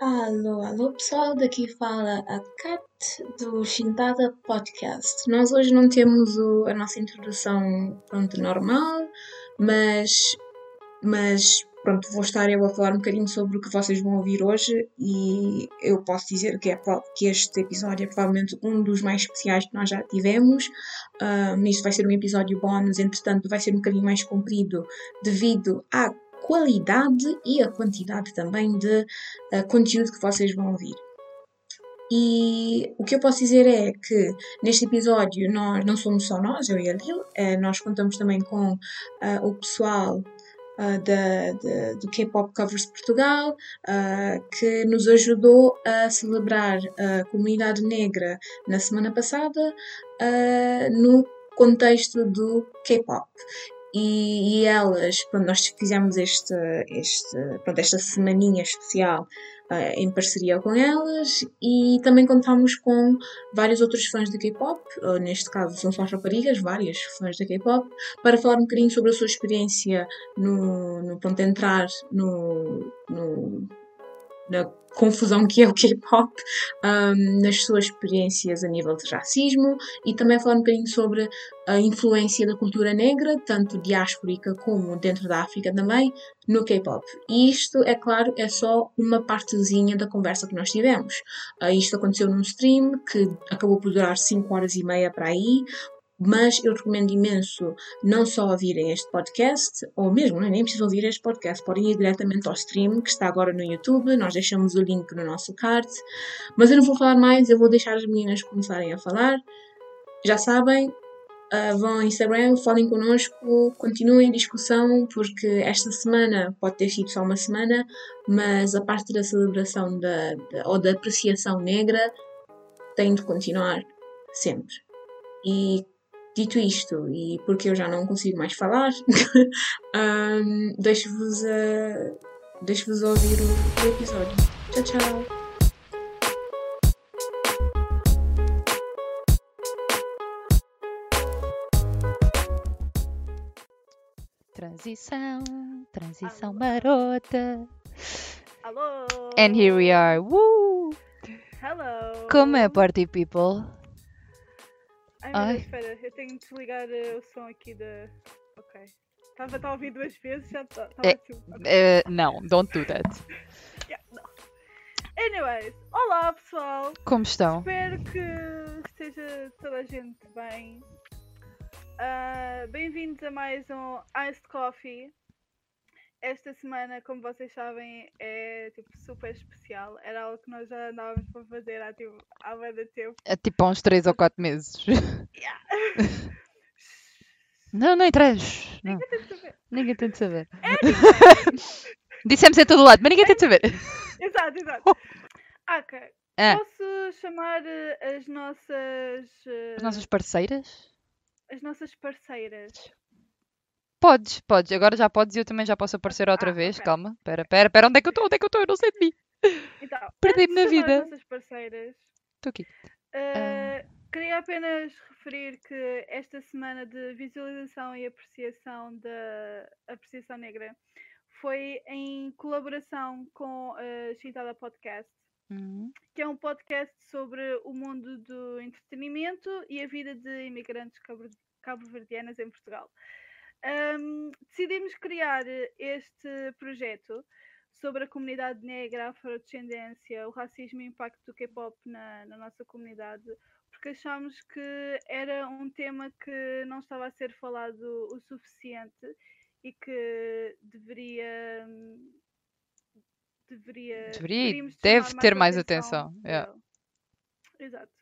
Alô, alô pessoal, daqui fala a Kat do Shintada Podcast. Nós hoje não temos o- a nossa introdução pronto, normal, mas, mas pronto, vou estar eu a falar um bocadinho sobre o que vocês vão ouvir hoje e eu posso dizer que, é, que este episódio é provavelmente um dos mais especiais que nós já tivemos. Um, isto vai ser um episódio bónus, entretanto vai ser um bocadinho mais comprido devido à qualidade e a quantidade também de uh, conteúdo que vocês vão ouvir. E o que eu posso dizer é que neste episódio nós não somos só nós, eu e a Lil, eh, nós contamos também com uh, o pessoal uh, da, do K-Pop Covers Portugal, uh, que nos ajudou a celebrar a comunidade negra na semana passada no contexto do K-Pop. E, e elas, pronto, nós fizemos este, este, pronto, esta semaninha especial eh, em parceria com elas e também contámos com vários outros fãs de K-pop, neste caso são só raparigas, várias fãs de K-pop, para falar um bocadinho sobre a sua experiência no, no pronto, entrar no, no- na confusão que é o K-pop, um, nas suas experiências a nível de racismo e também falar um bocadinho sobre a influência da cultura negra, tanto diásporica como dentro da África também, no K-pop. E isto, é claro, é só uma partezinha da conversa que nós tivemos. Ah, isto aconteceu num stream que acabou por durar 5 horas e meia para aí, mas eu recomendo imenso não só ouvirem este podcast, ou mesmo, é? nem precisam ouvir este podcast, podem ir diretamente ao stream que está agora no YouTube, nós deixamos o link no nosso card. Mas eu não vou falar mais, eu vou deixar as meninas começarem a falar. Já sabem, ah, vão ao Instagram, falem connosco, continuem a discussão, porque esta semana pode ter sido só uma semana, mas a parte da celebração da, da- ou da apreciação negra tem de continuar sempre. E dito isto, e porque eu já não consigo mais falar, ahm, deixo-vos a- deixo-vos ouvir o, o episódio. Tchau, tchau! Transição, transição marota. Alô! And here we are. Woo! Hello! Como é, party people? Ai, Ai. Deus, espera, eu tenho de desligar eh, o som aqui da. Ok. Estava a ouvir duas vezes, já estava É, assim. Eh, não, don't do that. Yeah, não. Anyways, olá pessoal! Como estão? Espero que esteja toda a gente bem. Ah, Bem-vindos a mais um Iced Coffee. Esta semana, como vocês sabem, é tipo super especial. Era algo que nós já andávamos para fazer há, tipo, há de tempo. É tipo há uns 3 ou 4 meses. Yeah. Não, não interessa. Não, Tem de saber. ninguém tem de saber. Anyway, Dissemos em todo lado, mas ninguém tem de saber. exato, exato. Ok. Ah, Posso chamar eh, as nossas. eh, as nossas parceiras? as nossas parceiras. Podes, podes. Agora já podes e eu também já posso aparecer outra Ah, vez. ok. Calma, pera, pera, pera. Onde é que eu estou? Onde é que eu estou? Eu não sei de mim. Então, Perdi-me na vida. Estou aqui. eh, Queria apenas referir que esta semana de visualização e apreciação da apreciação negra foi em colaboração com a Chintada Podcast. Hum, que é um podcast sobre o mundo do entretenimento e a vida de imigrantes cabo- cabo-verdianas em Portugal. Ahm, decidimos criar este projeto sobre a comunidade negra, a afrodescendência, o racismo e o impacto do K-pop na, na nossa comunidade, porque achámos que era um tema que não estava a ser falado o suficiente e que deveria. hum, Deveria, Deveria deve ter mais atenção, yeah. dele. Exato.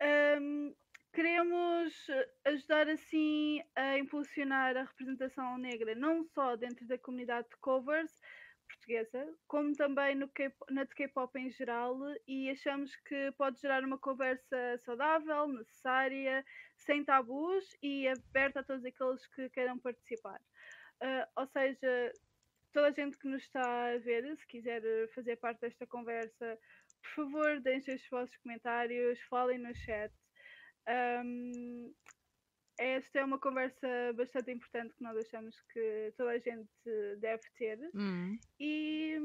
Ahm, queremos eh, ajudar assim a impulsionar a representação negra, não só dentro da comunidade de covers portuguesa, como também no na de K-pop em geral, e achamos que pode gerar uma conversa saudável, necessária, sem tabus e aberta a todos aqueles que queiram participar. Ah, ou seja, toda a gente que nos está a ver, se quiser eh, fazer parte desta conversa, por favor, deixem os vossos comentários, falem no chat. Ahm, esta é uma conversa bastante importante que nós achamos que toda a gente deve ter. hum. E,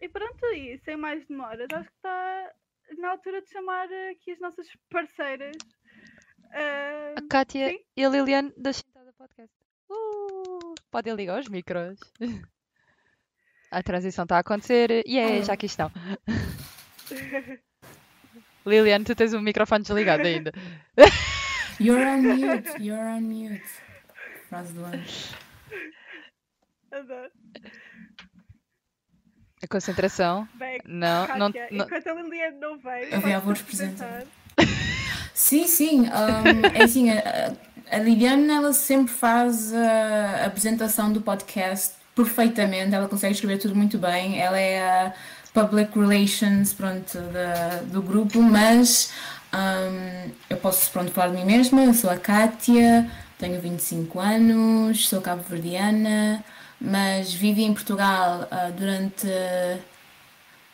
e pronto, e sem mais demoras, acho que está na altura de chamar aqui as nossas parceiras. Ah, A Kátia sim. e a Liliane da Chintada Podcast. Uh, podem ligar os micros. A transição está a acontecer. E é, já aqui estão. Liliane, tu tens o microfone desligado ainda. You're on mute, you're on mute. Frase do ano. adoro. A concentração. Bem, Não, não, Kátia, não- enquanto a Liliane não veio, A minha podes avó representa. apresentar. Sim, sim. um, é assim, a, a Liliane, ela sempre faz a apresentação do podcast perfeitamente. Ela consegue escrever tudo muito bem. Ela é a public relations, pronto, da, do grupo, mas um, eu posso, pronto, falar de mim mesma. Eu sou a Kátia, tenho 25 anos, sou cabo-verdiana, mas vivi em Portugal ah, durante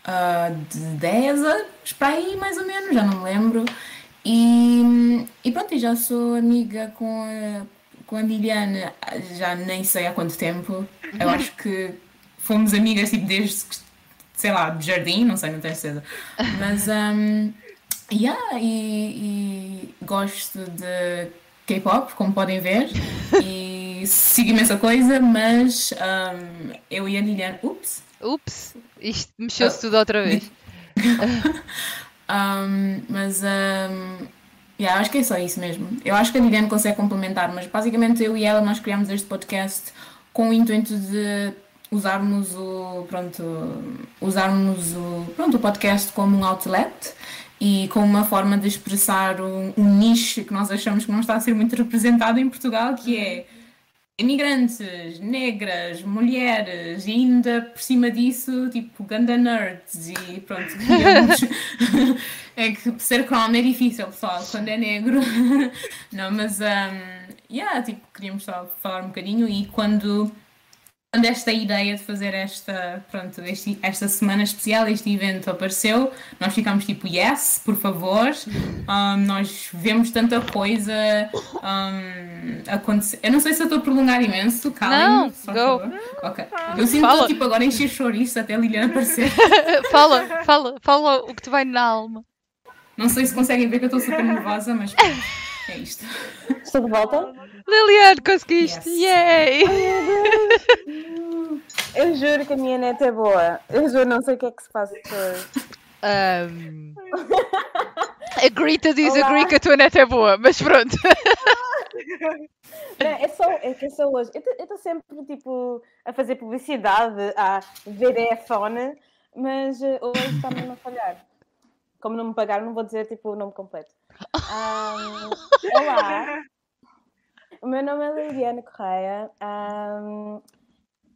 ah, de 10 anos, para aí mais ou menos, já não me lembro. E, e pronto, já sou amiga com a, com a Liliana, já nem sei há quanto tempo. Eu acho que fomos amigas tipo desde, que, sei lá, de jardim, não sei, não tenho certeza. Mas, um, yeah, e, e gosto de K-pop, como podem ver, e sigo imensa coisa, mas um, eu e a Liliana, ups, Ups, isto mexeu-se tudo outra vez. Um, mas um, yeah, acho que é só isso mesmo. Eu acho que a Liliane consegue complementar, mas basicamente eu e ela nós criámos este podcast com o intuito de usarmos o pronto, usarmos o, pronto, o podcast como um outlet e como uma forma de expressar um, um nicho que nós achamos que não está a ser muito representado em Portugal, que é imigrantes, negras, mulheres e ainda por cima disso, tipo, ganda nerds e pronto, é que ser crown é difícil, pessoal, quando é negro. Não, mas, um, yeah, tipo, queríamos só falar um bocadinho e quando esta ideia de fazer esta, pronto, este, esta semana especial, este evento apareceu, nós ficámos tipo, yes, por favor, um, nós vemos tanta coisa um, acontecer. Eu não sei se eu estou a prolongar imenso, calma. Não, go. Ok. Eu sinto Fala. tipo agora encher chouriço até a Liliana aparecer. fala, fala, fala o que te vai na alma. Não sei se conseguem ver que eu estou super nervosa, mas pronto, é isto. Estou de volta? Liliane, conseguiste! Yes. Yay! Eu juro que a minha neta é boa. Eu juro, não sei o que é que se passa hoje. Um, a Grita diz Olá. que a tua neta é boa, mas pronto. Não, é, só, é que é só hoje. Eu estou sempre tipo, a fazer publicidade, a VDFone, mas eh, hoje está mesmo a falhar. Como não me pagaram, não vou dizer tipo, o nome completo. Ahm, olá, o meu nome é Liliana Correia. ahm,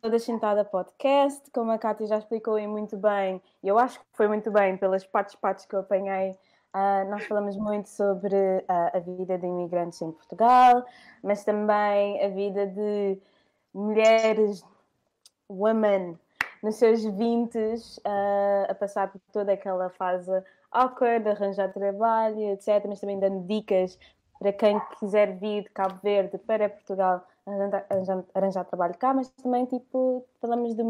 Sou da Podcast, como a Cátia já explicou e muito bem, e eu acho que foi muito bem pelas partes partes que eu apanhei, ah, nós falamos muito sobre ah, a vida de imigrantes em Portugal, mas também a vida de mulheres, women, nos seus 20 a passar por toda aquela fase awkward, arranjar trabalho, etc. Mas também dando dicas para quem quiser vir de Cabo Verde para Portugal arranjar, arranjar, trabalho cá, mas também tipo, falamos de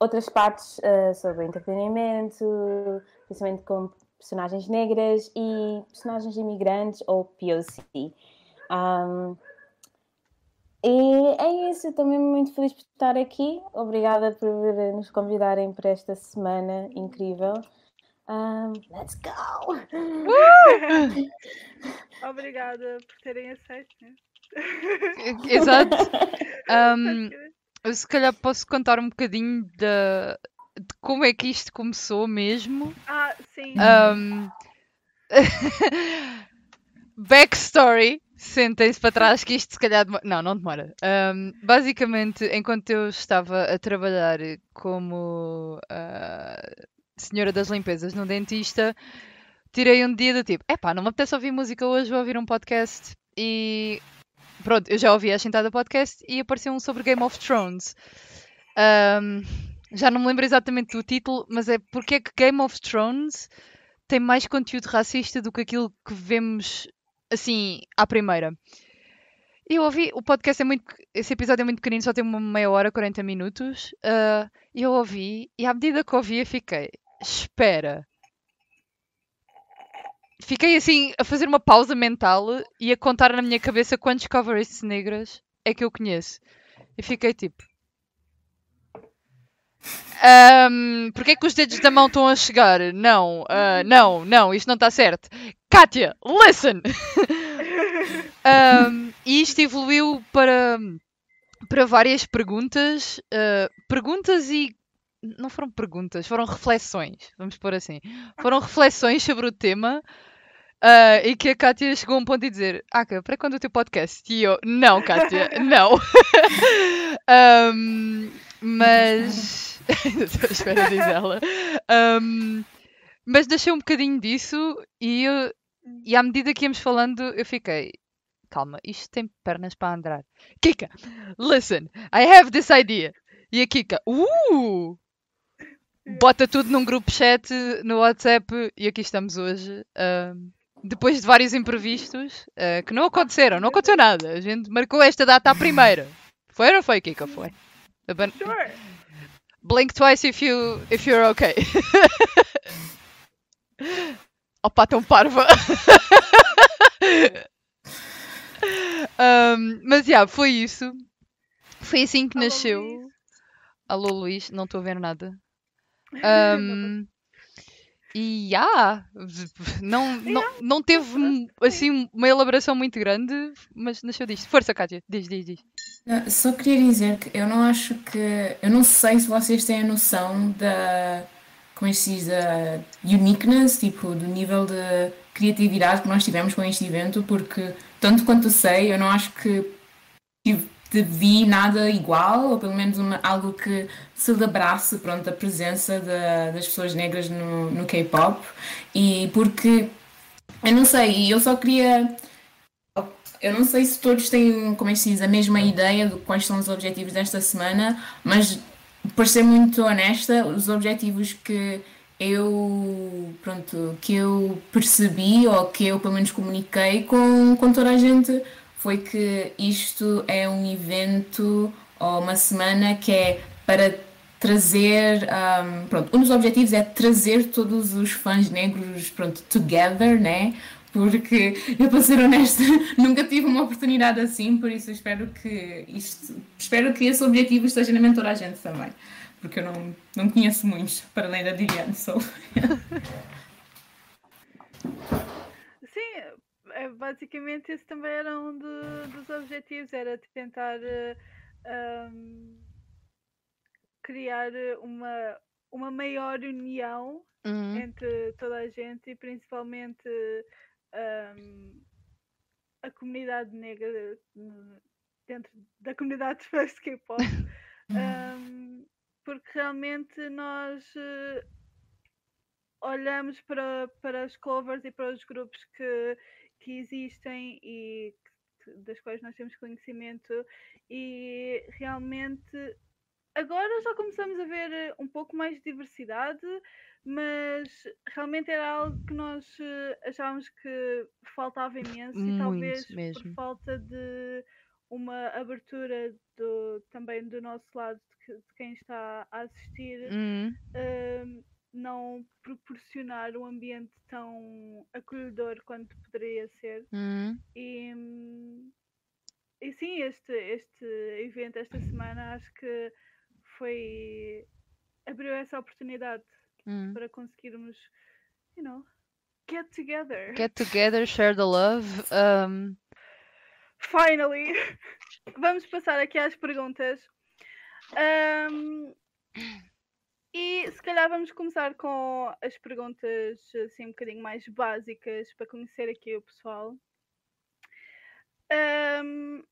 outras partes ah, sobre entretenimento, principalmente com personagens negras e personagens imigrantes ou POC. Um, e é isso, estou mesmo muito feliz por estar aqui. Obrigada por nos convidarem para esta semana incrível. Um, let's go! Obrigada por terem aceito. né? Exato. Um, eu se calhar posso contar um bocadinho da, de como é que isto começou mesmo. Ah, sim. Um, backstory. Sentem-se para trás que isto se calhar demora. Não, não demora. Um, basicamente, enquanto eu estava a trabalhar como ah, senhora das limpezas no dentista, tirei um dia do tipo: epá, não me apetece ouvir música hoje, vou ouvir um podcast. E pronto, eu já ouvi a Sentada Podcast e apareceu um sobre Game of Thrones. Um, já não me lembro exatamente do título, mas é porque é que Game of Thrones tem mais conteúdo racista do que aquilo que vemos assim à primeira. Eu ouvi, o podcast é muito. Esse episódio é muito pequenino, só tem uma meia hora, 40 minutos. ah, E eu ouvi, e à medida que ouvia, fiquei. Espera. Fiquei assim a fazer uma pausa mental e a contar na minha cabeça quantos coverists negras é que eu conheço. E fiquei tipo. Um, Porquê é que os dedos da mão estão a chegar? Não, ah, não, não, isto não está certo. Kátia, listen! Um, e isto evoluiu para, para várias perguntas. ah, perguntas e. Não foram perguntas, foram reflexões, vamos pôr assim. Foram reflexões sobre o tema. ah, e que a Kátia chegou a um ponto de dizer: Aka, para quando o teu podcast? E eu: Não, Kátia, não. Um, mas. Estou à espera, diz ela. Um, mas deixei um bocadinho disso e, eu- e à medida que íamos falando, eu fiquei. Calma, isto tem pernas para andar. Kika, listen, I have this idea. E a Kika, uh! Bota tudo num grupo chat no WhatsApp e aqui estamos hoje. um, depois de vários imprevistos uh, que não aconteceram, não aconteceu nada. A gente marcou esta data à primeira. Foi ou não foi, Kika? Foi. Aban- Sure. Blink twice if you if you're okay. Opa, tão parva. Um, mas já, foi isso. Foi assim que Alô, nasceu. Luís. Alô Luís, não estou a ver nada. Um, e já, não, não, não teve assim uma elaboração muito grande, mas nasceu disto. Força, Kátia, diz, diz, diz. Não, Só queria dizer que eu não acho que. Eu não sei se vocês têm a noção da. Como é que se diz? Da uniqueness, tipo, do nível de criatividade que nós tivemos com este evento, porque, tanto quanto sei, eu não acho que tive- te vi nada igual, ou pelo menos uma, algo que celebrasse pronto, a presença da- das pessoas negras no, no K-pop. E porque. Eu não sei, eu só queria. Eu não sei se todos têm, como é que se diz, a mesma ideia de quais são os objetivos desta semana, mas para ser muito honesta, os objetivos que eu, pronto, que eu percebi ou que eu pelo menos comuniquei com, com toda a gente foi que isto é um evento ou uma semana que é para trazer, um, pronto, um dos objetivos é trazer todos os fãs negros, pronto, together, né? Porque eu, para ser honesta, nunca tive uma oportunidade assim, por isso espero que isto, espero que esse objetivo esteja na mente a gente também, porque eu não, não conheço muitos, para além da Diane, so. É, basicamente esse também era um do- dos objetivos, era tentar eh, ahm, criar uma, uma maior união Uhum. entre toda a gente e principalmente ahm, a comunidade negra dentro da comunidade de K-pop. Ahm, porque realmente nós eh, olhamos para, para as covers e para os grupos que, que existem e das quais nós temos conhecimento e realmente agora já começamos a ver eh, um pouco mais de diversidade, mas realmente era algo que nós eh, achávamos que faltava imenso e Muito talvez por mesmo. falta de uma abertura do, também do nosso lado de, que- de quem está a assistir hum, não proporcionar um ambiente tão acolhedor quanto poderia ser. Uhum. E, e sim, este, este evento, esta semana, acho que foi. abriu essa oportunidade Uhum. para conseguirmos, you know, get together. Get together, share the love. Um, Finally! Vamos passar aqui às perguntas. Ahm, e se calhar vamos começar com as perguntas assim um bocadinho mais básicas para conhecer aqui o pessoal. Ahm,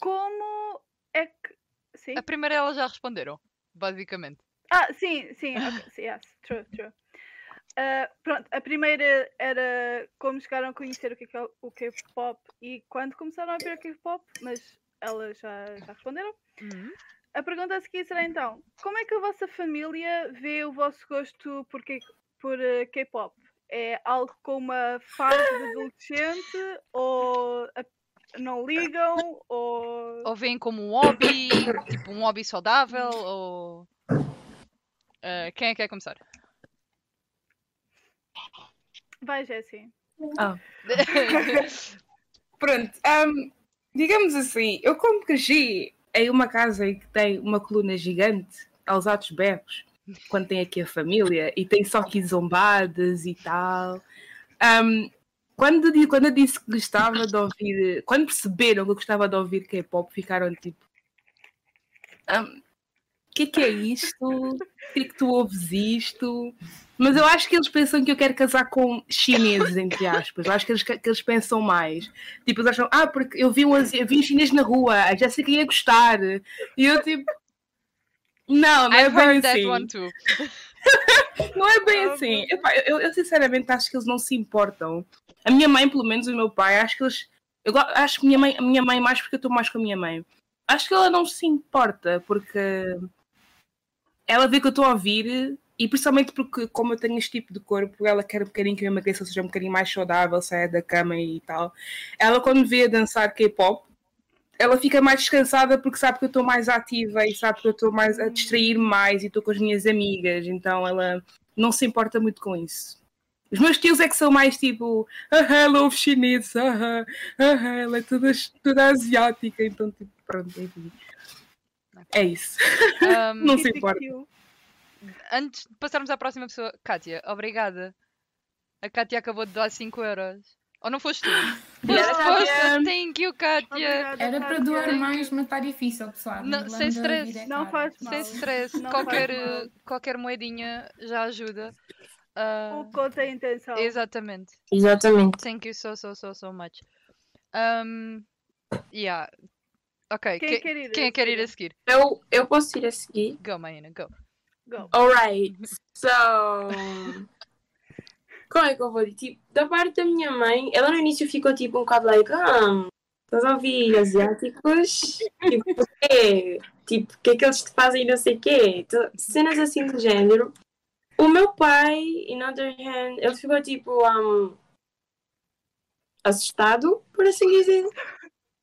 como é que. Sim? a primeira elas já responderam, basicamente. Ah, sim, sim, ok, sim, yes, true, true. Ah, pronto, a primeira era como chegaram a conhecer o que é que é o K-pop e quando começaram a ver o K-pop, mas elas já, já responderam. Uhum. A pergunta a seguir será então: como é que a vossa família vê o vosso gosto por, K- por eh, K-pop? É algo como uma fase de adolescente ou a- não ligam ou. Ou veem como um hobby, tipo um hobby saudável, ou. Ah, quem é que quer começar? Vai, Jessie. Pronto, hum, digamos assim, eu como cresci em uma casa em que tem uma coluna gigante aos altos berros, quando tem aqui a família, e tem só aqui zombadas e tal. hum, quando, quando eu disse que gostava de ouvir, quando perceberam que eu gostava de ouvir K-pop, ficaram tipo: "Hum, O que é que é isto? Por que é que tu ouves isto? Mas eu acho que eles pensam que eu quero casar com chineses, entre aspas. Eu acho que eles, que eles pensam mais. Tipo, eles acham, ah, porque eu vi um, eu vi um chinês na rua, a Jéssica ia gostar. E eu tipo. Não, não é I've bem assim. Não é bem Ah, assim. Eu, eu sinceramente acho que eles não se importam. A minha mãe, pelo menos, o meu pai, acho que eles. Eu acho que minha mãe, a minha mãe mais porque eu estou mais com a minha mãe. Acho que ela não se importa porque ela vê que eu estou a ouvir e principalmente porque, como eu tenho este tipo de corpo, ela quer um bocadinho que eu emagreça, seja um bocadinho mais saudável, saia da cama e tal. Ela, quando vê a dançar K-pop, ela fica mais descansada porque sabe que eu estou mais ativa e sabe que eu estou mais a distrair mais e estou com as minhas amigas, então ela não se importa muito com isso. Os meus tios é que são mais tipo, ah, ela ouve chinês, ah, ah, ela é toda, toda asiática, então tipo, pronto, enfim. É isso. Um, Não se importa. antes de passarmos à próxima pessoa, Kátia, obrigada. A Kátia acabou de dar 5 euros. Ou não foste tu? Foste, foste. Thank you, Kátia. Obrigada, Era para doar mais, mas está difícil, pessoal. Não, sem stress. é Não faz Sem mal. stress. Não Qualquer, faz mal. qualquer moedinha já ajuda. Ah, O conta a intenção. exatamente. Exatamente. Thank you so, so, so, so much. Um, yeah. Ok, Quem que- quer ir a quem que quer ir a seguir? Eu, eu posso ir a seguir. Go, Maína, go. Go. Alright, so. Como é que eu vou dizer? Tipo, da parte da minha mãe, ela no início ficou tipo um bocado like, ah, estás a ouvir asiáticos? Tipo, o quê? Tipo, o que é que eles te fazem não sei o quê? Tu- Cenas assim do género. O meu pai, in other hand, ele ficou tipo, um, assustado, por assim dizer.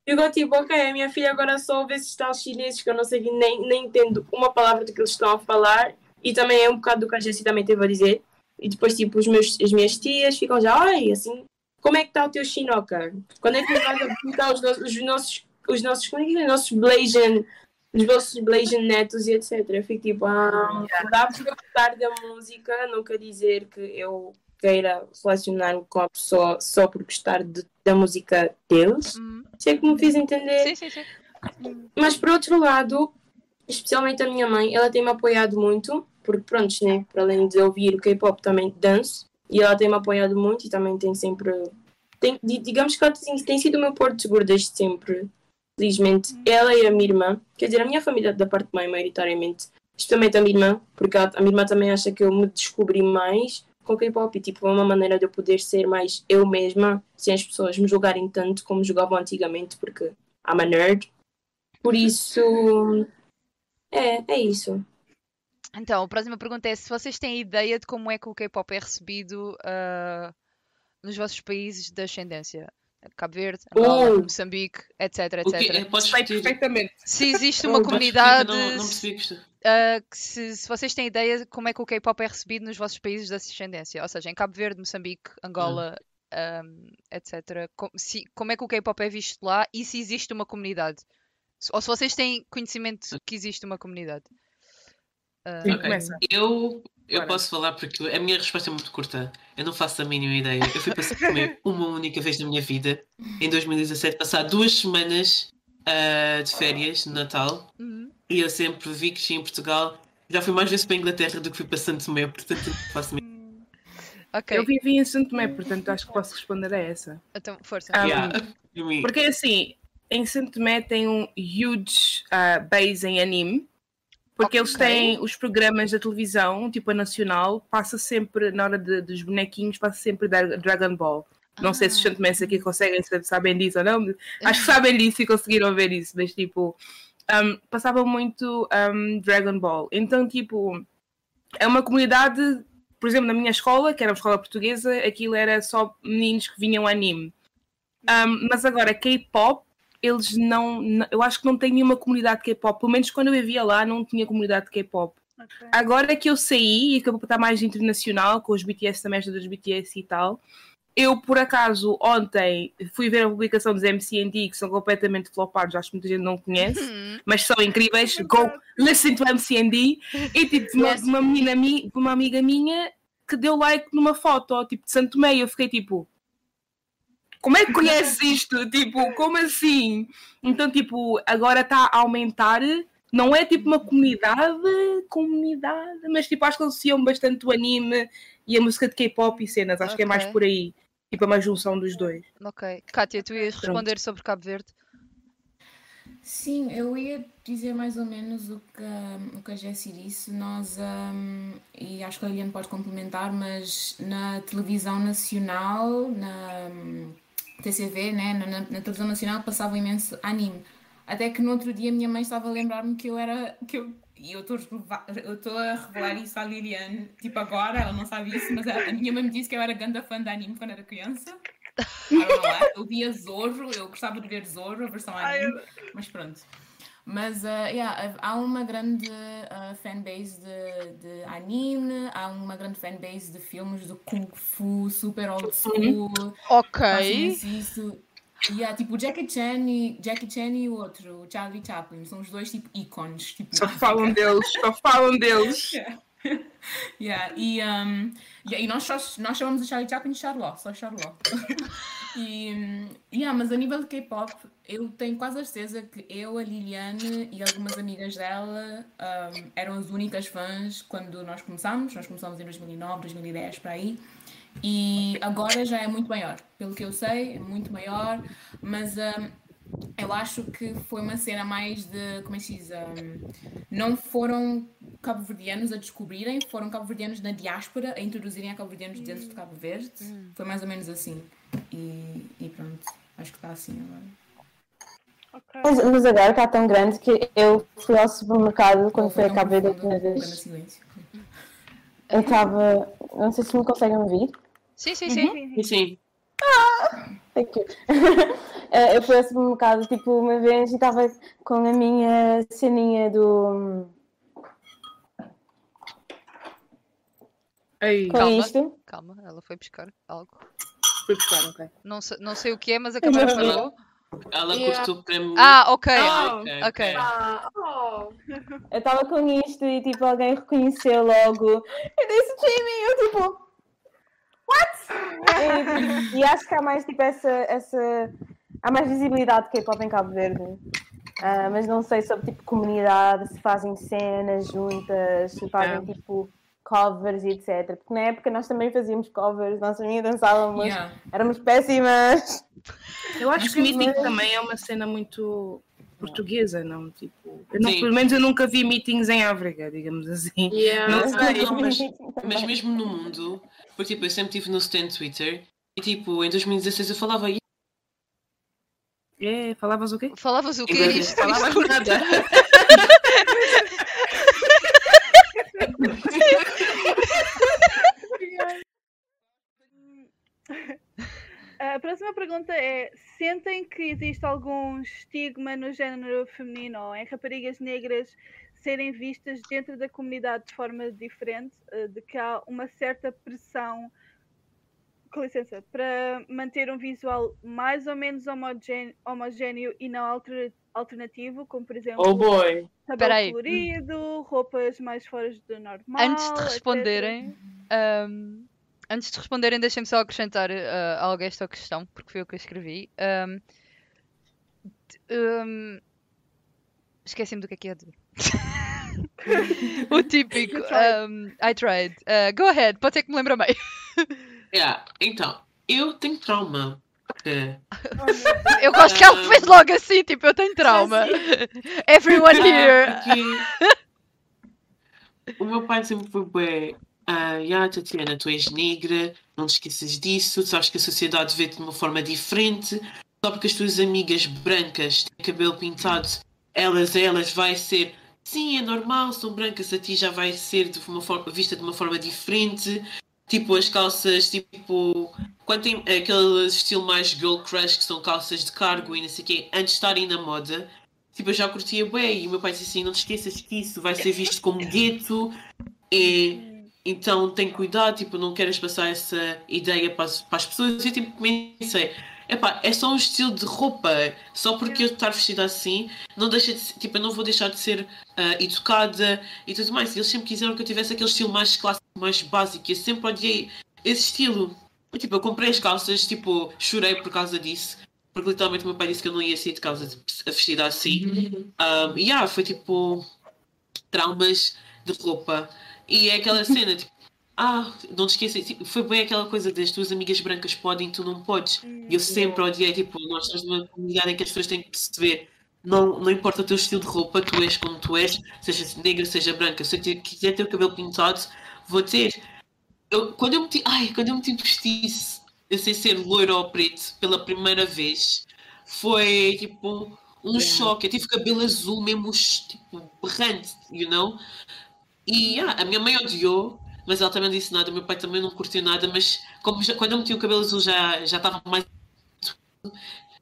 Ficou tipo, ok, a minha filha agora só ouve esses tal chineses que eu não sei, nem, nem entendo uma palavra do que eles estão a falar. E também é um bocado do que a Jessie também teve a dizer. E depois, tipo, os meus, as minhas tias ficam já, ai, assim, como é que está o teu chinoca? Quando é que vais apresentar os, nossos- os nossos, os nossos, como é que é? Os nossos Blasian, os nossos Blasian netos e etc. Eu fico tipo, ah, dá para gostar da música, não quer dizer que eu queira relacionar-me com a pessoa só por gostar de- da música deles. Uhum. Sei que me fiz entender. Sim, sim, sim. Mas por outro lado, especialmente a minha mãe, ela tem-me apoiado muito, porque pronto, né, para além de ouvir o K-pop também danço, e ela tem-me apoiado muito e também tem sempre, tem, di- digamos que ela tem, tem sido o meu porto seguro desde sempre, felizmente. Ela e a minha irmã, quer dizer, a minha família da parte de mãe, maioritariamente, especialmente a minha irmã, porque ela- a minha irmã também acha que eu me descobri mais com K-pop e tipo, é uma maneira de eu poder ser mais eu mesma, sem as pessoas me julgarem tanto como julgavam antigamente, porque I'm a nerd. Por isso, é, é isso. Então, a próxima pergunta é se vocês têm ideia de como é que o K-pop é recebido ah, nos vossos países de ascendência. Cabo Verde, Angola, Uh. Moçambique, etc, O etc. É, Podes repetir? perfeitamente. Se existe Oh, uma comunidade, Não, não percebi que que se, se vocês têm ideia de como é que o K-pop é recebido nos vossos países de ascendência, ou seja, em Cabo Verde, Moçambique, Angola, ahm, etc. Com- se- como é que o K-pop é visto lá e se existe uma comunidade? Se- Ou se vocês têm conhecimento que existe uma comunidade. Sim, começa. Eu, eu Bora. posso falar porque a minha resposta é muito curta. Eu não faço a mínima ideia. Eu fui para comer uma única vez na minha vida, em 2017, passar duas semanas ah, de férias de Natal. uhum. E eu sempre vi que tinha em Portugal. Já fui mais vezes para a Inglaterra do que fui para Santo Tomé, portanto faço a mínima Hum, Ok, Eu vivi em Santo Tomé, portanto acho que posso responder a essa. então força. Ah, ideia. Eu me- Porque assim, em Santo Tomé tem um huge ah, base em anime. Porque eles Ok. têm os programas da televisão, tipo a nacional, passa sempre, na hora de- dos bonequinhos, passa sempre Dra- Dragon Ball. Não sei se os Ah. santomenses aqui conseguem, se sabem disso ou não. Acho que sabem disso e conseguiram ver isso, mas tipo, um, passava muito um, Dragon Ball. Então, tipo, é uma comunidade, por exemplo, na minha escola, que era uma escola portuguesa, aquilo era só meninos que vinham anime. Um, mas agora, K-pop eles não, Eu acho que não tem nenhuma comunidade de K-pop. Pelo menos quando eu vivia lá, não tinha comunidade de K-pop. Ok. Agora que eu saí e que está mais internacional, com os BTS também, dos BTS e tal, eu por acaso ontem fui ver a publicação dos MCND, que são completamente flopados, acho que muita gente não conhece, Hum, mas são incríveis. Go listen to MCND. E tipo, uma, uma menina, uma amiga minha que deu like numa foto, tipo, de Santo Meio, eu fiquei tipo. Como é que conheces isto? Tipo, como assim? Então, tipo, agora está a aumentar. Não é tipo uma comunidade, comunidade, mas tipo, acho que eles associam bastante o anime e a música de K-pop e cenas. Acho que é mais por aí. Tipo, uma junção dos dois. ok. Kátia, tu ias Pronto. responder sobre Cabo Verde? Sim, eu ia dizer mais ou menos o que, o que a Jessie disse. Nós, hum, e acho que a Liliane pode complementar, mas na televisão nacional, na hum, TCV, né, na, na- televisão nacional, passava imenso anime. Até que no outro dia a minha mãe estava a lembrar-me que eu era. Que eu, e eu estou a revelar isso à Liliane, tipo agora, ela não sabe isso, mas a, a minha mãe me disse que eu era grande fã de anime quando era criança. Why. Eu via Zorro, eu gostava de ver Zorro, a versão anime, mas pronto. Mas ah, yeah, há uma grande ah, fanbase de, de anime, há uma grande fanbase de filmes de Kung Fu, super old school. Faço Ok. isso. E há tipo o Jackie Chan e, Jackie Chan e o outro, o Charlie Chaplin, são os dois tipo ícones. Tipo, Só falam deles, só falam deles. Yeah, e, um, yeah, e nós, só, nós chamamos o Charlie Chaplin de Charlot, só Charlot. e, yeah, mas a nível de K-pop, eu tenho quase a certeza que eu, a Liliane e algumas amigas dela um, eram as únicas fãs quando nós começámos. Nós começámos em 2009, 2010, para aí. E agora já é muito maior, pelo que eu sei, é muito maior, mas um, eu acho que foi uma cena mais de, como é que se diz, um, não foram cabo-verdianos a descobrirem, foram cabo-verdianos na diáspora a introduzirem a cabo-verdianos dentro de Cabo Verde. Foi mais ou menos assim. E, e pronto, acho que está assim agora. ok. Mas, mas agora está tão grande que eu fui ao supermercado quando foi a Cabo Verde a primeira vez. Eu estava. Não sei se me conseguem ouvir. Sim, sim, sim. Sim, E sim. sim, Thank you. Eh, eu fui ao supermercado tipo uma vez e estava com a minha ceninha do. Ei, com Calma. isto. Calma, ela foi buscar algo. fui buscar, ok. Não sei, não sei o que é, mas a câmera parou. Ela Yeah. para mim. Ah, ok. Ah, ok. ok. Ah, oh. Eu estava com isto e tipo alguém reconheceu logo. Eu disse Jimmy, eu tipo. What? E, e acho que há mais tipo essa. essa há mais visibilidade de K-pop em Cabo Verde. Ah, mas não sei sobre tipo comunidade, se fazem cenas juntas, se fazem Yeah. tipo covers e etc. Porque na época nós também fazíamos covers, nós também dançávamos, Yeah. éramos péssimas. Eu acho Mas que Meeting mas- também é uma cena muito portuguesa, não? Tipo, não- pelo menos eu nunca vi meetings em África, digamos assim. Yeah. Não sei, mas Mas mesmo no mundo, porque tipo, eu sempre estive no stand Twitter e tipo, em 2016 eu falava "Ih, É, falavas o quê? Falavas o Em é? Falavas nada. A próxima pergunta é: sentem que existe algum estigma no género feminino ou em raparigas negras serem vistas dentro da comunidade de forma diferente? eh, De que há uma certa pressão, com licença, para manter um visual mais ou menos homogéneo, homogéneo e não alter- alternativo, como por exemplo Oh boy. cabelo Peraí. colorido, roupas mais fora do normal. Antes de etc. responderem, ahm, antes de responderem, deixem-me só acrescentar ah, algo a esta questão, porque foi eu que a escrevi. T- ahm, Esqueci-me do que é que ia dizer. o típico. Ahm, I tried. Ah, go ahead, pode ser que me lembra meio. Yeah, então, eu tenho trauma. porque Oh. Eu gosto que ela fez logo assim, tipo, eu tenho trauma. Everyone here. Porque o meu pai sempre foi bem. Ah, yeah, Tatiana, tu és negra, não te esqueças disso, tu sabes que a sociedade vê-te de uma forma diferente, só porque as tuas amigas brancas têm cabelo pintado, elas, elas vai ser, sim, é normal, são brancas, a ti já vai ser de uma forma, vista de uma forma diferente. Tipo as calças, tipo. Quando tem aquele estilo mais girl crush, que são calças de cargo e não sei o quê, antes de estarem na moda, tipo, eu já curtia bem. E o meu pai disse assim: não te esqueças que isso vai ser visto como gueto. E, então tem cuidado, tipo, não queres passar essa ideia para as, para as pessoas. E eu tipo, comecei. Epá, é só um estilo de roupa. Só porque eu estar vestida assim, não deixa de ser, tipo, eu não vou deixar de ser ah, educada e tudo mais. Eles sempre quiseram que eu tivesse aquele estilo mais clássico, mais básico. E eu sempre odiei esse estilo. E, tipo, eu comprei as calças, tipo, chorei por causa disso. Porque literalmente o meu pai disse que eu não ia sair de casa vestida assim. Um, e yeah, foi tipo traumas de roupa. E é aquela cena, tipo, ah, não te esqueças, tipo, foi bem aquela coisa das tuas amigas brancas podem, tu não podes. E eu sempre odiei, tipo, nós estamos numa comunidade em que as pessoas têm que perceber. Não, não importa o teu estilo de roupa, tu és como tu és, seja negra, seja branca. Se eu quiser ter o cabelo pintado, vou ter. Eu, quando eu meti, ai, quando eu meti postiço, eu sei ser loiro ou preto pela primeira vez, foi tipo um choque. Eu tive cabelo azul mesmo, tipo, berrante, you know? E yeah, a minha mãe odiou, mas ela também não disse nada. O meu pai também não curtiu nada, mas como já- quando eu meti o cabelo azul já já estava mais.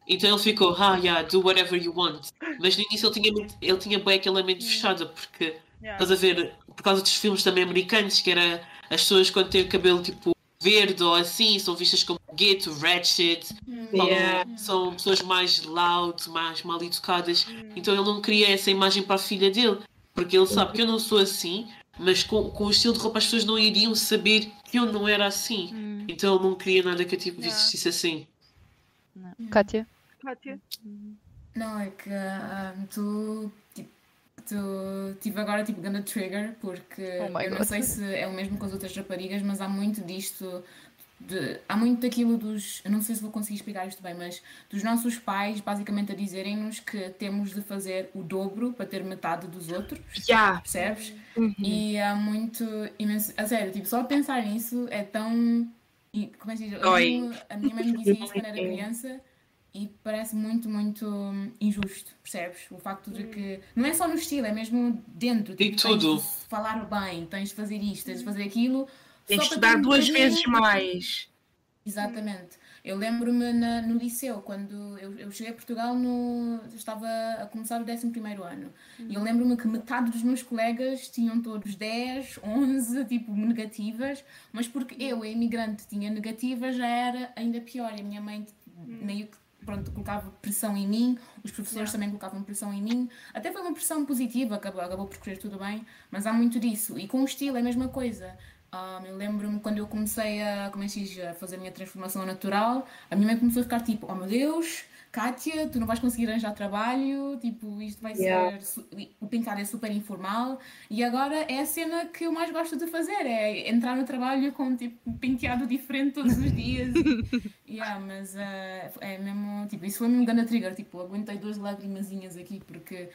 Então ele ficou, ah, yeah, do whatever you want. Mas no início ele tinha, ele tinha bem aquela mente fechada, porque Yeah. estás a ver, por causa dos filmes também americanos, que era as pessoas quando têm o cabelo tipo verde ou assim, são vistas como gueto, ratchet, falam- Yeah. são pessoas mais loud, mais mal educadas. Então ele não queria essa imagem para a filha dele, porque ele sabe que eu não sou assim, mas com, com o estilo de roupa as pessoas não iriam saber que eu não era assim. Hum. Então ele não queria nada que eu tipo, Yeah. vestisse assim. Kátia? Kátia? Não, é que ah, tu, tipo, tu tive agora tipo grande trigger porque Oh my eu não God. sei se é o mesmo com as outras raparigas, mas há muito disto. De, há muito daquilo dos. Não sei se vou conseguir explicar isto bem, mas dos nossos pais basicamente a dizerem-nos que temos de fazer o dobro para ter metade dos outros, Yeah. percebes? Uhum. E há muito imenso. A sério, tipo, só pensar nisso é tão. e Como é que se diz? Lembro- A minha mãe me dizia isso quando era criança e parece muito, muito injusto, percebes? O facto de que. Não é só no estilo, é mesmo dentro. E Tipo, tudo. Tens de falar bem, tens de fazer isto, tens de fazer aquilo. De para estudar um duas bocadinho- vezes mais. Exatamente. Eu lembro-me no liceu, quando eu, eu cheguei a Portugal, no, estava a começar o 11º ano. E eu lembro-me que metade dos meus colegas tinham todos 10, 11, tipo, negativas. Mas porque eu, a imigrante, tinha negativas, já era ainda pior. E a minha mãe tipo, meio que, pronto, colocava pressão em mim. Os professores também colocavam pressão em mim. Até foi uma pressão positiva, acabou, acabou por correr tudo bem. Mas há muito disso. E com o estilo é a mesma coisa. Ah, eu lembro-me quando eu comecei a, como é que diz, a fazer a minha transformação natural, a minha mãe começou a ficar tipo, oh meu Deus, Kátia, tu não vais conseguir arranjar trabalho, tipo, isto vai Yeah. ser, o penteado é super informal, e agora é a cena que eu mais gosto de fazer, é entrar no trabalho com tipo um penteado diferente todos os dias. yeah, mas ah, é mesmo, tipo, isso foi mesmo um grande trigger, tipo, aguentei duas lagrimazinhas aqui, porque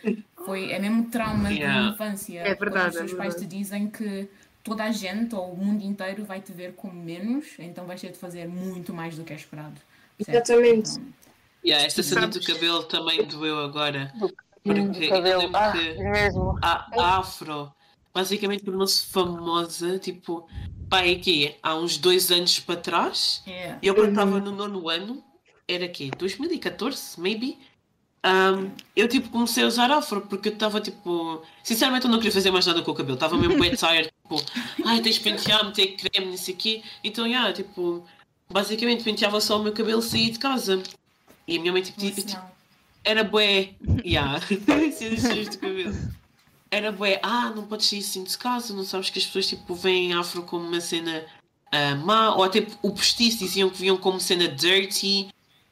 foi, é mesmo trauma Yeah. de infância. É verdade, Quando os é pais te dizem que toda a gente ou o mundo inteiro vai te ver como menos, então vais ter de fazer muito mais do que é esperado. certo? Exatamente. Então, Yeah, esta cena do cabelo também doeu agora. Do Porque eu cabelo. lembro Ah, que mesmo. a, Afro basicamente tornou-se famosa, tipo, pai, aqui, há uns dois anos para trás. yeah. Eu quando estava no nono ano, era quê? 2014, maybe? Um, eu tipo comecei a usar afro porque eu estava tipo. Sinceramente eu não queria fazer mais nada com o cabelo. Estava mesmo bem tired, tipo, ai tens de pentear, meter creme, não sei o quê. Então, yeah, tipo, basicamente penteava só o meu cabelo saía de casa. E a minha mãe tipo, tipo, não. era bué. Yeah, de cabelo. Era bué, ah, não podes sair assim de casa, não sabes que as pessoas tipo veem afro como uma cena ah, má, ou até o postiço diziam que viam como cena dirty,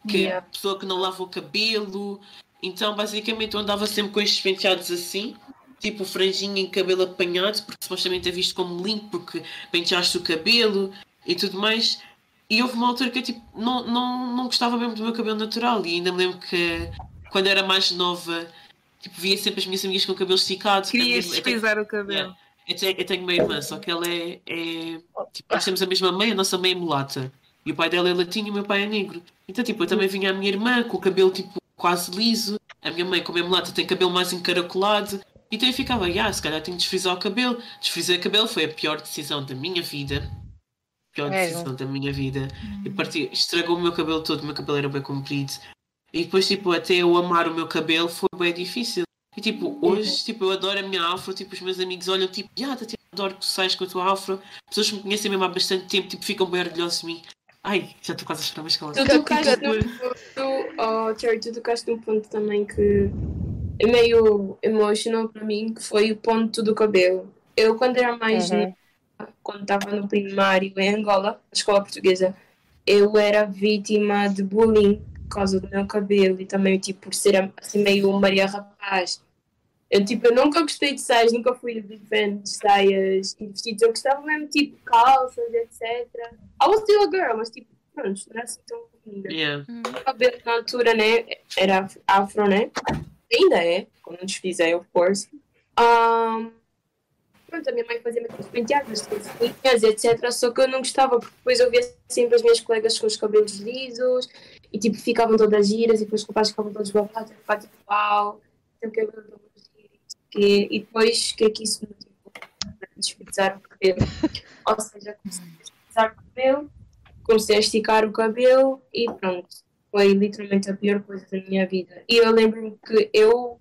que Yeah. pessoa que não lava o cabelo. Então basicamente eu andava sempre com estes penteados assim, tipo franjinha em cabelo apanhado, porque supostamente é visto como limpo porque penteaste o cabelo e tudo mais. E houve uma altura que eu tipo, não, não, não gostava mesmo do meu cabelo natural e ainda me lembro que quando era mais nova, tipo, via sempre as minhas amigas com o cabelo esticado. Querias desfrizar o cabelo. Yeah. Eu tenho, eu tenho uma irmã, só que ela é. é tipo, nós temos a mesma mãe, a nossa mãe é mulata. E o pai dela é latino e o meu pai é negro. Então, tipo, eu também vinha a minha irmã com o cabelo, tipo, quase liso. A minha mãe, como é mulata, tem cabelo mais encaracolado. Então eu ficava, ah, se calhar tenho de desfrizar o cabelo. Desfrizar o cabelo foi a pior decisão da minha vida. pior É, decisão da minha vida. E partiu, estragou o meu cabelo todo, o meu cabelo era bem comprido. E depois, tipo, até eu amar o meu cabelo foi bem difícil. E tipo, hoje, tipo, eu adoro a minha afro, tipo, os meus amigos olham, tipo, ah, tipo, adoro que tu sais com a tua afro. Pessoas que me conhecem mesmo há bastante tempo, tipo, ficam bem orgulhosos de mim. Ai, já estou quase a chorar, mas calma. Tu tocaste num ponto, oh, Cherry, tu tocaste num ponto também que meio emotional para mim, que foi o ponto do cabelo. Eu, quando era mais Uhum. nova, quando estava no primário em Angola, na escola portuguesa, eu era vítima de bullying por causa do meu cabelo e também, tipo, por ser assim meio Maria Rapaz. Eu, tipo, eu nunca gostei de saias, nunca fui de saias e vestidos. Eu gostava mesmo, tipo, calças, etc. I was still a girl, mas, tipo, pronto, não era assim tão linda Yeah. o cabelo na altura, né? Era afro, né? Ainda é, quando não desfizei, of course. Um, pronto, a minha mãe fazia muitas penteadas, linhas, etc. Só que eu não gostava, porque depois eu via sempre as minhas colegas com os cabelos lisos e tipo ficavam todas giras e depois os rapazes ficavam todos babados, eu ficava tipo, uau, tem o cabelo todo giro. E depois, que é que isso me tipo, desfrizar o cabelo? Ou seja, comecei a desfrizar o cabelo comecei a esticar o cabelo e pronto. Foi literalmente a pior coisa da minha vida. E eu lembro-me que eu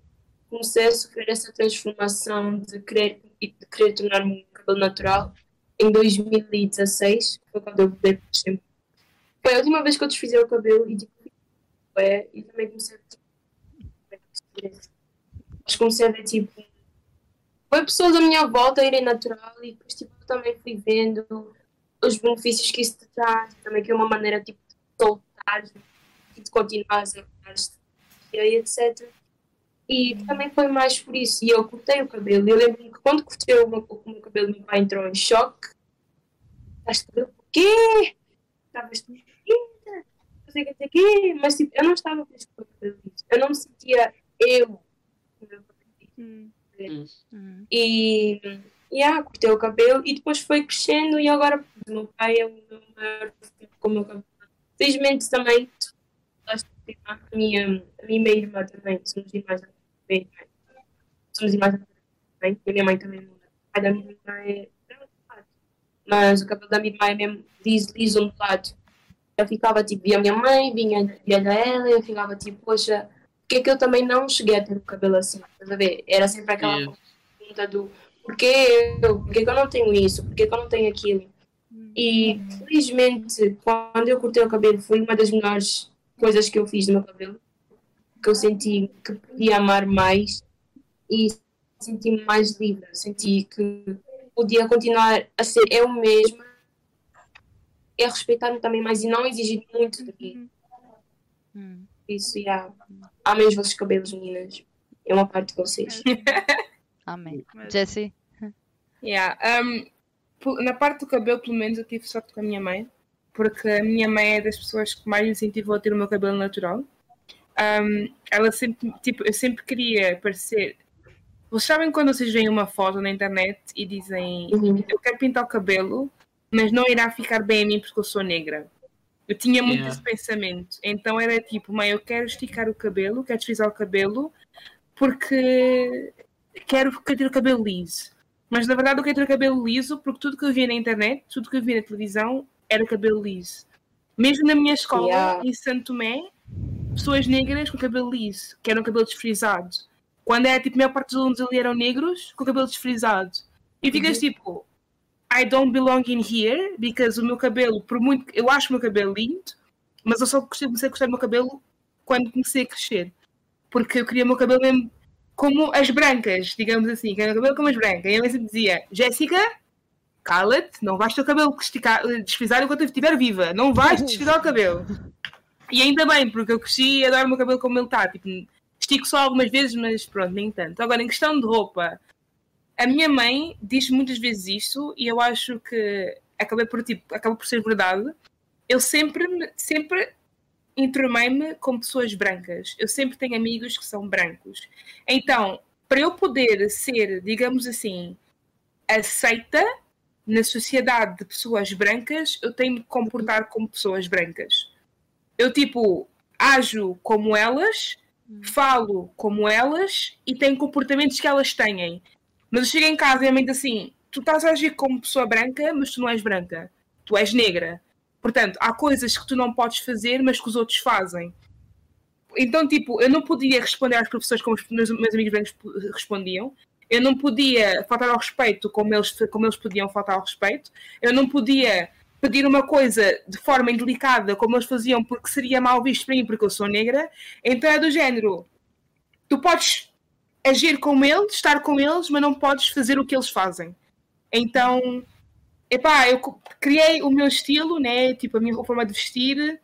comecei a sofrer essa transformação de querer, de querer tornar-me um cabelo natural em 2016, que foi quando eu mudei para sempre. Foi a última vez que eu desfiz o cabelo e tipo, é, e também comecei a mas comecei a ver tipo foi pessoas à minha volta a irem natural e depois tipo, também fui vendo os benefícios que isso te traz, também que é uma maneira tipo, de soltar de continuar a e etc. E também foi mais por isso. E eu cortei o cabelo. Eu lembro-me que quando cortei o meu, o meu cabelo, meu pai entrou em choque. Estás cabelo por quê? Estavas linda, não sei o que, o quê. Mas tipo, eu não estava feliz com o cabelo. Eu não me sentia eu. com o meu cabelo. Hum. E yeah, cortei o cabelo e depois foi crescendo e agora o meu pai é o meu maior com o meu cabelo. Felizmente também a minha, a minha irmã também, somos irmãs da minha irmã. Somos irmãs da minha mãe, e a minha mãe também muda. O pai da minha irmã é mas o cabelo da minha irmã é mesmo liso, liso ondulado. Eu ficava tipo, via a minha mãe, vinha, via ela, eu ficava tipo, poxa, porque é que eu também não cheguei a ter o cabelo assim? Estás a ver? Era sempre aquela Yeah. pergunta do porquê eu, porquê que eu não tenho isso, porquê que eu não tenho aquilo. E felizmente, quando eu cortei o cabelo, foi uma das melhores coisas que eu fiz no meu cabelo, que eu senti que podia amar mais e senti-me mais livre, senti que podia continuar a ser eu mesma e a respeitar-me também mais e não exigir muito de mim. Hum. Por Isso, yeah. amem os vossos cabelos, meninas. É uma parte de vocês. Amém. Mas- Jessie? Yeah, um, na parte do cabelo, pelo menos, eu tive sorte com a minha mãe, porque a minha mãe é das pessoas que mais me incentivou a ter o meu cabelo natural. Um, ela sempre, tipo, eu sempre queria parecer. Vocês sabem quando vocês veem uma foto na internet e dizem Uhum. eu quero pintar o cabelo, mas não irá ficar bem a mim porque eu sou negra. Eu tinha muito Yeah. esse pensamento. Então era tipo, mãe, eu quero esticar o cabelo, quero desfrizar o cabelo, porque quero, ter o cabelo liso. Mas na verdade eu quero ter o cabelo liso porque tudo que eu via na internet, tudo que eu via na televisão era cabelo liso. Mesmo na minha escola, Yeah. em Santo Tomé, pessoas negras com cabelo liso, que eram cabelo desfrisado. Quando era tipo, a maior parte dos alunos ali eram negros com cabelo desfrisado. E ficas tipo, I don't belong in here, because o meu cabelo, por muito. Eu acho o meu cabelo lindo, mas eu só comecei a gostar do meu cabelo quando comecei a crescer. Porque eu queria o meu cabelo mesmo como as brancas, digamos assim, queria o cabelo como as brancas. E a mãe sempre dizia: Jéssica, cala-te, não vais ter o cabelo esticar, desfrizar enquanto eu estiver viva, não vais desfrizar o cabelo. E ainda bem, porque eu cresci e adoro o meu cabelo como ele está. Tipo, estico só algumas vezes, mas pronto, nem tanto. Agora, em questão de roupa, a minha mãe diz muitas vezes isso e eu acho que acaba por, tipo, acaba por ser verdade. Eu sempre, sempre enturmei-me com pessoas brancas. Eu sempre tenho amigos que são brancos. Então, para eu poder ser, digamos assim, aceita na sociedade de pessoas brancas, eu tenho de me comportar como pessoas brancas. Eu, tipo, ajo como elas, falo como elas e tenho comportamentos que elas têm. Mas eu chego em casa e a diz assim: tu estás a agir como pessoa branca, mas tu não és branca. Tu és negra. Portanto, há coisas que tu não podes fazer, mas que os outros fazem. Então, tipo, eu não podia responder às professores como os meus, meus amigos brancos respondiam. Eu não podia faltar ao respeito como eles, como eles podiam faltar ao respeito. Eu não podia pedir uma coisa de forma indelicada como eles faziam porque seria mal visto para mim porque eu sou negra. Então é do género. Tu podes agir com eles, estar com eles, mas não podes fazer o que eles fazem. Então, epá, eu criei o meu estilo, né? Tipo, a minha forma de vestir.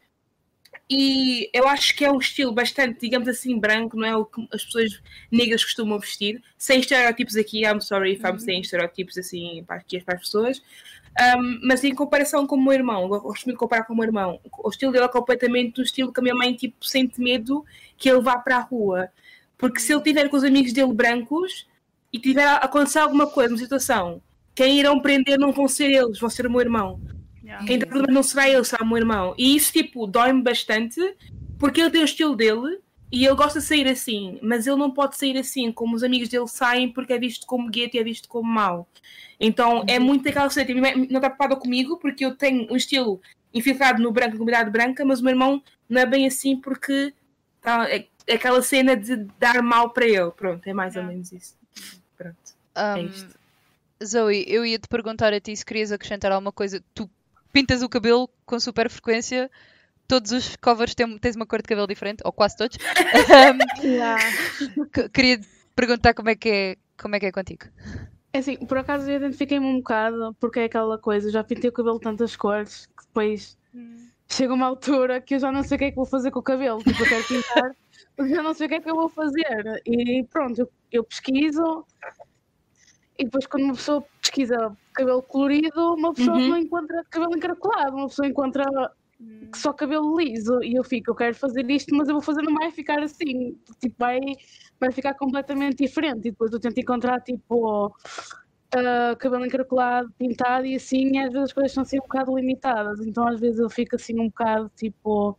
E eu acho que é um estilo bastante, digamos assim, branco, não é o que as pessoas negras costumam vestir, sem estereótipos aqui. I'm sorry if I'm Uhum. saying estereótipos assim para, aqui, para as pessoas. Um, mas em comparação com o meu irmão, eu gosto muito de comparar com o meu irmão. O estilo dele é completamente o estilo que a minha mãe tipo, sente medo que ele vá para a rua. Porque se ele estiver com os amigos dele brancos e tiver a acontecer alguma coisa, uma situação, quem irão prender não vão ser eles, vão ser o meu irmão. Yeah. Quem está problema não será ele, será o meu irmão. E isso, tipo, dói-me bastante, porque ele tem o estilo dele e ele gosta de sair assim, mas ele não pode sair assim, como os amigos dele saem, porque é visto como gueto e é visto como mau. Então é muito aquela cena, tipo, não está preocupada comigo, porque eu tenho um estilo infiltrado no branco, comunidade branca, mas o meu irmão não é bem assim, porque tá, é, é aquela cena de dar mal para ele. Pronto, é mais ou menos isso. Pronto. É Um, isto. Zoe, eu ia te perguntar a ti se querias acrescentar alguma coisa. Tu pintas o cabelo com super frequência. Todos os covers têm, tens uma cor de cabelo diferente, ou quase todos. Um, Yeah. que- queria perguntar como é que é, como é, que é contigo. É assim, por acaso eu identifiquei-me um bocado, porque é aquela coisa, já pintei o cabelo de tantas cores que depois Hum. chega uma altura que eu já não sei o que é que vou fazer com o cabelo. Tipo, eu quero pintar, mas eu não sei o que é que eu vou fazer. E pronto, eu, eu pesquiso, e depois quando uma pessoa pesquisa cabelo colorido, uma pessoa Uhum. não encontra cabelo encaracolado, uma pessoa encontra Hum. só cabelo liso. E eu fico, eu quero fazer isto, mas eu vou fazer, não vai ficar assim. Tipo, vai, vai ficar completamente diferente. E depois eu tento encontrar, tipo, ah, cabelo encaracolado, pintado e assim, e às vezes as coisas são assim um bocado limitadas. Então às vezes eu fico assim um bocado, tipo.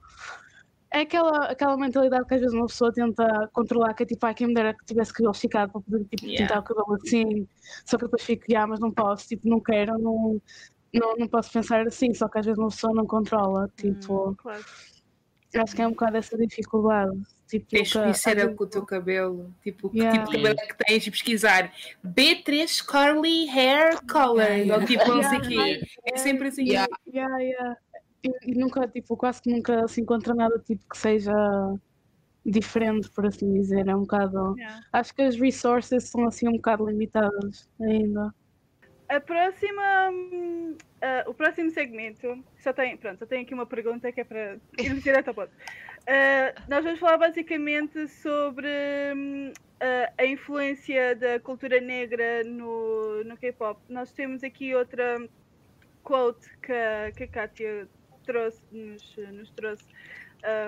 É aquela, aquela mentalidade que às vezes uma pessoa tenta controlar, que é tipo, ah, quem me dera que tivesse cabelo esticado para poder tipo, Yeah. pintar o cabelo assim, só que depois fico, ah, mas não posso, tipo, não quero, não, não, não posso pensar assim, só que às vezes uma pessoa não controla, tipo, Claro. acho que é um bocado essa dificuldade. Tipo, Tens que que ser vezes- com o teu cabelo. Tipo, que Yeah. tipo de cabelo é que tens e pesquisar B3 Curly Hair Color. Yeah, Ou tipo, não sei o quê. É sempre assim. Yeah. Yeah, yeah. E, e nunca, tipo, quase que nunca se encontra nada tipo que seja diferente, por assim dizer. É um bocado. Yeah. Acho que as resources são assim um bocado limitadas ainda. A próxima, ah, o próximo segmento, só tem, pronto, só tenho aqui uma pergunta que é para irmos direto ao ponto. Ah, nós vamos falar basicamente sobre ah, a influência da cultura negra no, no K-pop. Nós temos aqui outra quote que que a Kátia trouxe, nos, nos trouxe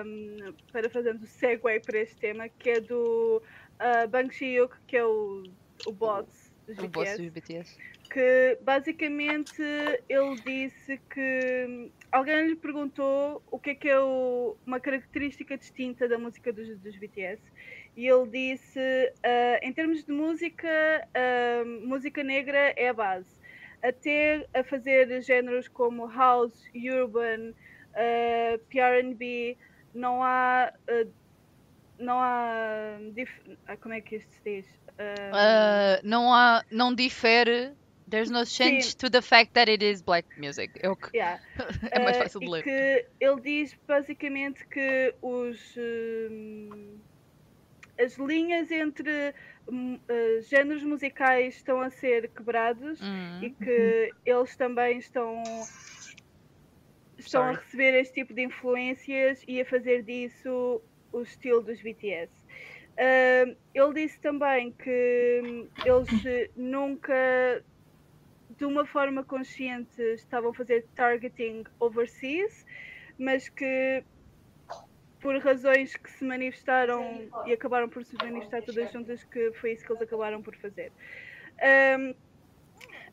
hum, para fazermos o segue para este tema, que é do uh, Bang Chi-hyuk, que é o, o boss dos O boss BTS que basicamente ele disse que alguém lhe perguntou o que é que é o- uma característica distinta da música dos, dos BTS e ele disse "Ah, em termos de música ah, música negra é a base até a fazer géneros como house, urban, R&B não há ah, não há ah, como é que isto se diz Ah, não, há, não difere. There's no change Sim. to the fact that it is black music. É, o que- yeah. é mais fácil de e ler. que ele diz basicamente que os as linhas entre hum, eh, géneros musicais estão a ser quebrados Hum. e que eles também estão estão a Sorry. receber este tipo de influências e a fazer disso o estilo dos BTS. Ah, ele disse também que hum, eles nunca de uma forma consciente estavam a fazer targeting overseas, mas que por razões que se manifestaram e acabaram por se manifestar todas juntas, que foi isso que eles acabaram por fazer. Ahm,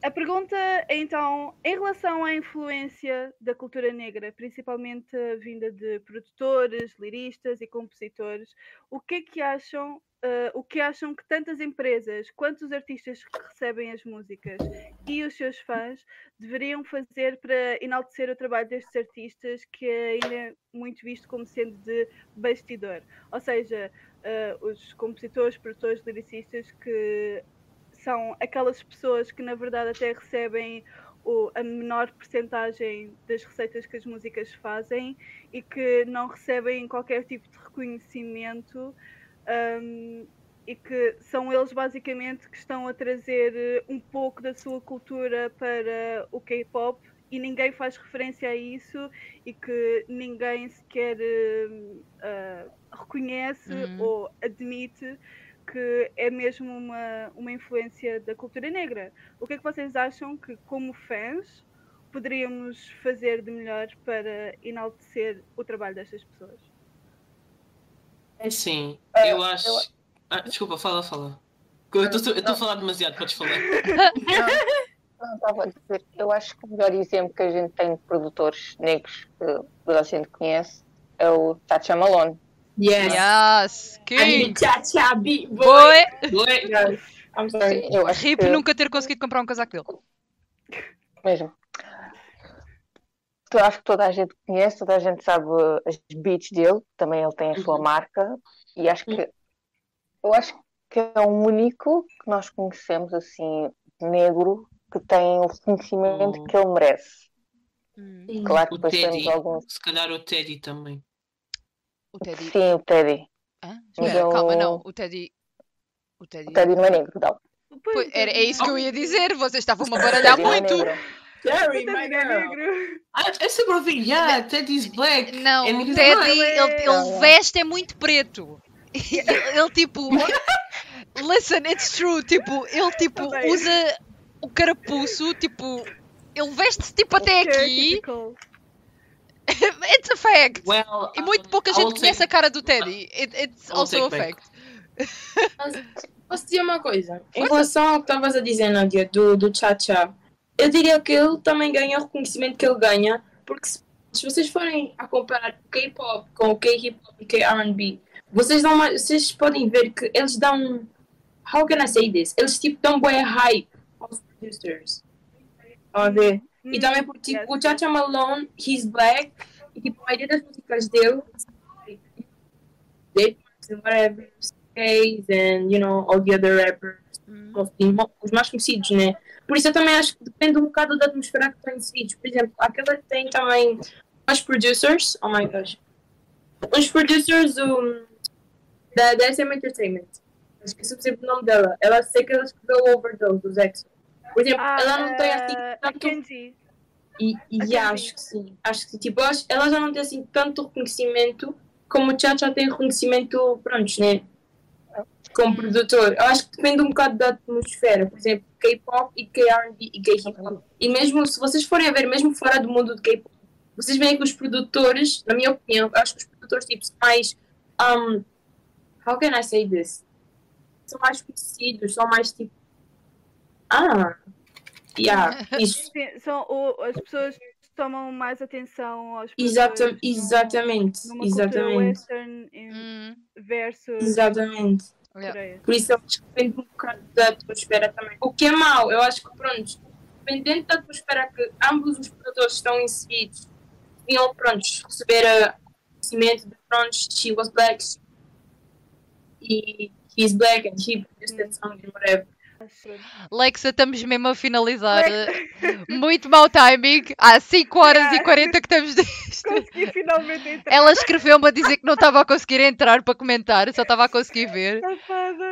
a pergunta é então, em relação à influência da cultura negra, principalmente vinda de produtores, liristas e compositores, o que é que acham ah, o que acham que tantas empresas quanto os artistas que recebem as músicas e os seus fãs deveriam fazer para enaltecer o trabalho destes artistas que é ainda muito visto como sendo de bastidor. Ou seja, ah, os compositores, produtores, lyricistas que são aquelas pessoas que na verdade até recebem o- a menor percentagem das receitas que as músicas fazem e que não recebem qualquer tipo de reconhecimento um, e que são eles basicamente que estão a trazer eh, um pouco da sua cultura para o K-pop e ninguém faz referência a isso e que ninguém sequer ah, reconhece Uhum. ou admite que é mesmo uma, uma influência da cultura negra. O que é que vocês acham que, como fãs, poderíamos fazer de melhor para enaltecer o trabalho destas pessoas? É assim, Ah, eu acho. Ah, desculpa, fala, fala. Eu estou a falar demasiado, podes falar. Não, estava a dizer, eu acho que o melhor exemplo que a gente tem de produtores negros que toda a gente conhece é o Chacha Malone. Yes. Yes, King! cha-cha beat, boy. Boy! Oi? Yes. I'm sorry. Eu acho Rip que, nunca ter conseguido comprar um casaco dele. mesmo. Eu acho que toda a gente conhece, toda a gente sabe uh, as beats dele, também ele tem a sua Uhum. marca, e acho que eu acho que é o único que nós conhecemos assim, negro, que tem o reconhecimento Oh. que ele merece. Sim. Claro que O depois temos Teddy. alguns. Se calhar o Teddy também. O Teddy. Sim, o Teddy. Hã? Mas Espera, eu- calma, não. O Teddy. O Teddy. O Teddy não é negro, não. Pois, era, é isso que eu ia dizer. Vocês estavam-me a baralhar é muito. negro. Jerry, Teddy my é negro. Ah, é ouvi, yeah, Teddy's black. Não, And o he's Teddy, ele, ele veste é muito preto. ele, ele, tipo. Listen, it's true. Tipo, ele tipo usa o carapuço, tipo. Ele veste-se tipo até aqui. It's a fact. Well, E muito um, pouca gente conhece take- a cara do Teddy. It- it's I will also a back. fact. Posso dizer uma coisa? Em relação ao que estavas a dizer, Nadia, do, do Cha-Cha, eu diria que ele também ganha o reconhecimento que ele ganha, porque se, se vocês forem a comparar o K-pop com o K-hip-hop e K-R&B, vocês, dão uma- vocês podem ver que eles dão. How can I say this? Eles tipo dão boa hype aos producers. Estão a ver? E Hum, também porque tipo, yes, o Chacha Malone, he's black, e tipo, a maioria das músicas dele, they whatever, Case and you know, all the other rappers, assim, mo- os mais conhecidos, né? Por isso eu também acho que depende um bocado da atmosfera que estão inseridos. Por exemplo, aquela que tem também os producers, oh my gosh, os producers um, da, da SM Entertainment. Esqueci sempre o nome dela. Ela sei que ela escreveu o Overdose dos Exo. Por exemplo, Ah, ela não tem assim tanto e, e já, acho que sim. Acho que tipo, ela já não tem assim tanto reconhecimento como o Chacha tem reconhecimento, pronto, né? Como produtor. Eu acho que depende um bocado da atmosfera. Por exemplo, K-pop e K-R&B e K-hip-hop. E mesmo, se vocês forem a ver, mesmo fora do mundo do K-pop, vocês veem que os produtores, na minha opinião, acho que os produtores tipo, são mais. Um, how can I say this? São mais conhecidos, são mais tipo. Ah! Yeah, isso. Sim, são o- as pessoas tomam mais atenção aos Exata, produtores exatamente, numa exatamente, western Hum, versus exatamente. Yeah. Coreia. Por isso eu acho que depende um bocado da atmosfera também. O que é mau, eu acho que pronto, dependendo da atmosfera que ambos os produtores estão inseridos, deviam pronto, receber conhecimento de pronto, she was black e he's black and he produced that song and whatever. Lexa, estamos mesmo a finalizar. Muito mau timing. Há 5 horas e Yeah. 40 que estamos disto. Consegui finalmente entrar. Ela escreveu-me a dizer que não estava a conseguir entrar para comentar, só estava a conseguir ver.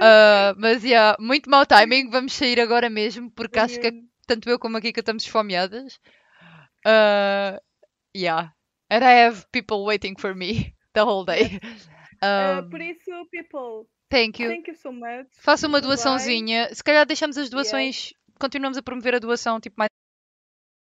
Ah, mas, yeah, muito mau timing. Vamos sair agora mesmo, porque acho que tanto eu como a Kika estamos esfomeadas. Uh, yeah. And I have people waiting for me the whole day. Um, por isso, people, thank you. thank you so much. Faça uma doaçãozinha. Se calhar deixamos as doações. Continuamos a promover a doação tipo mais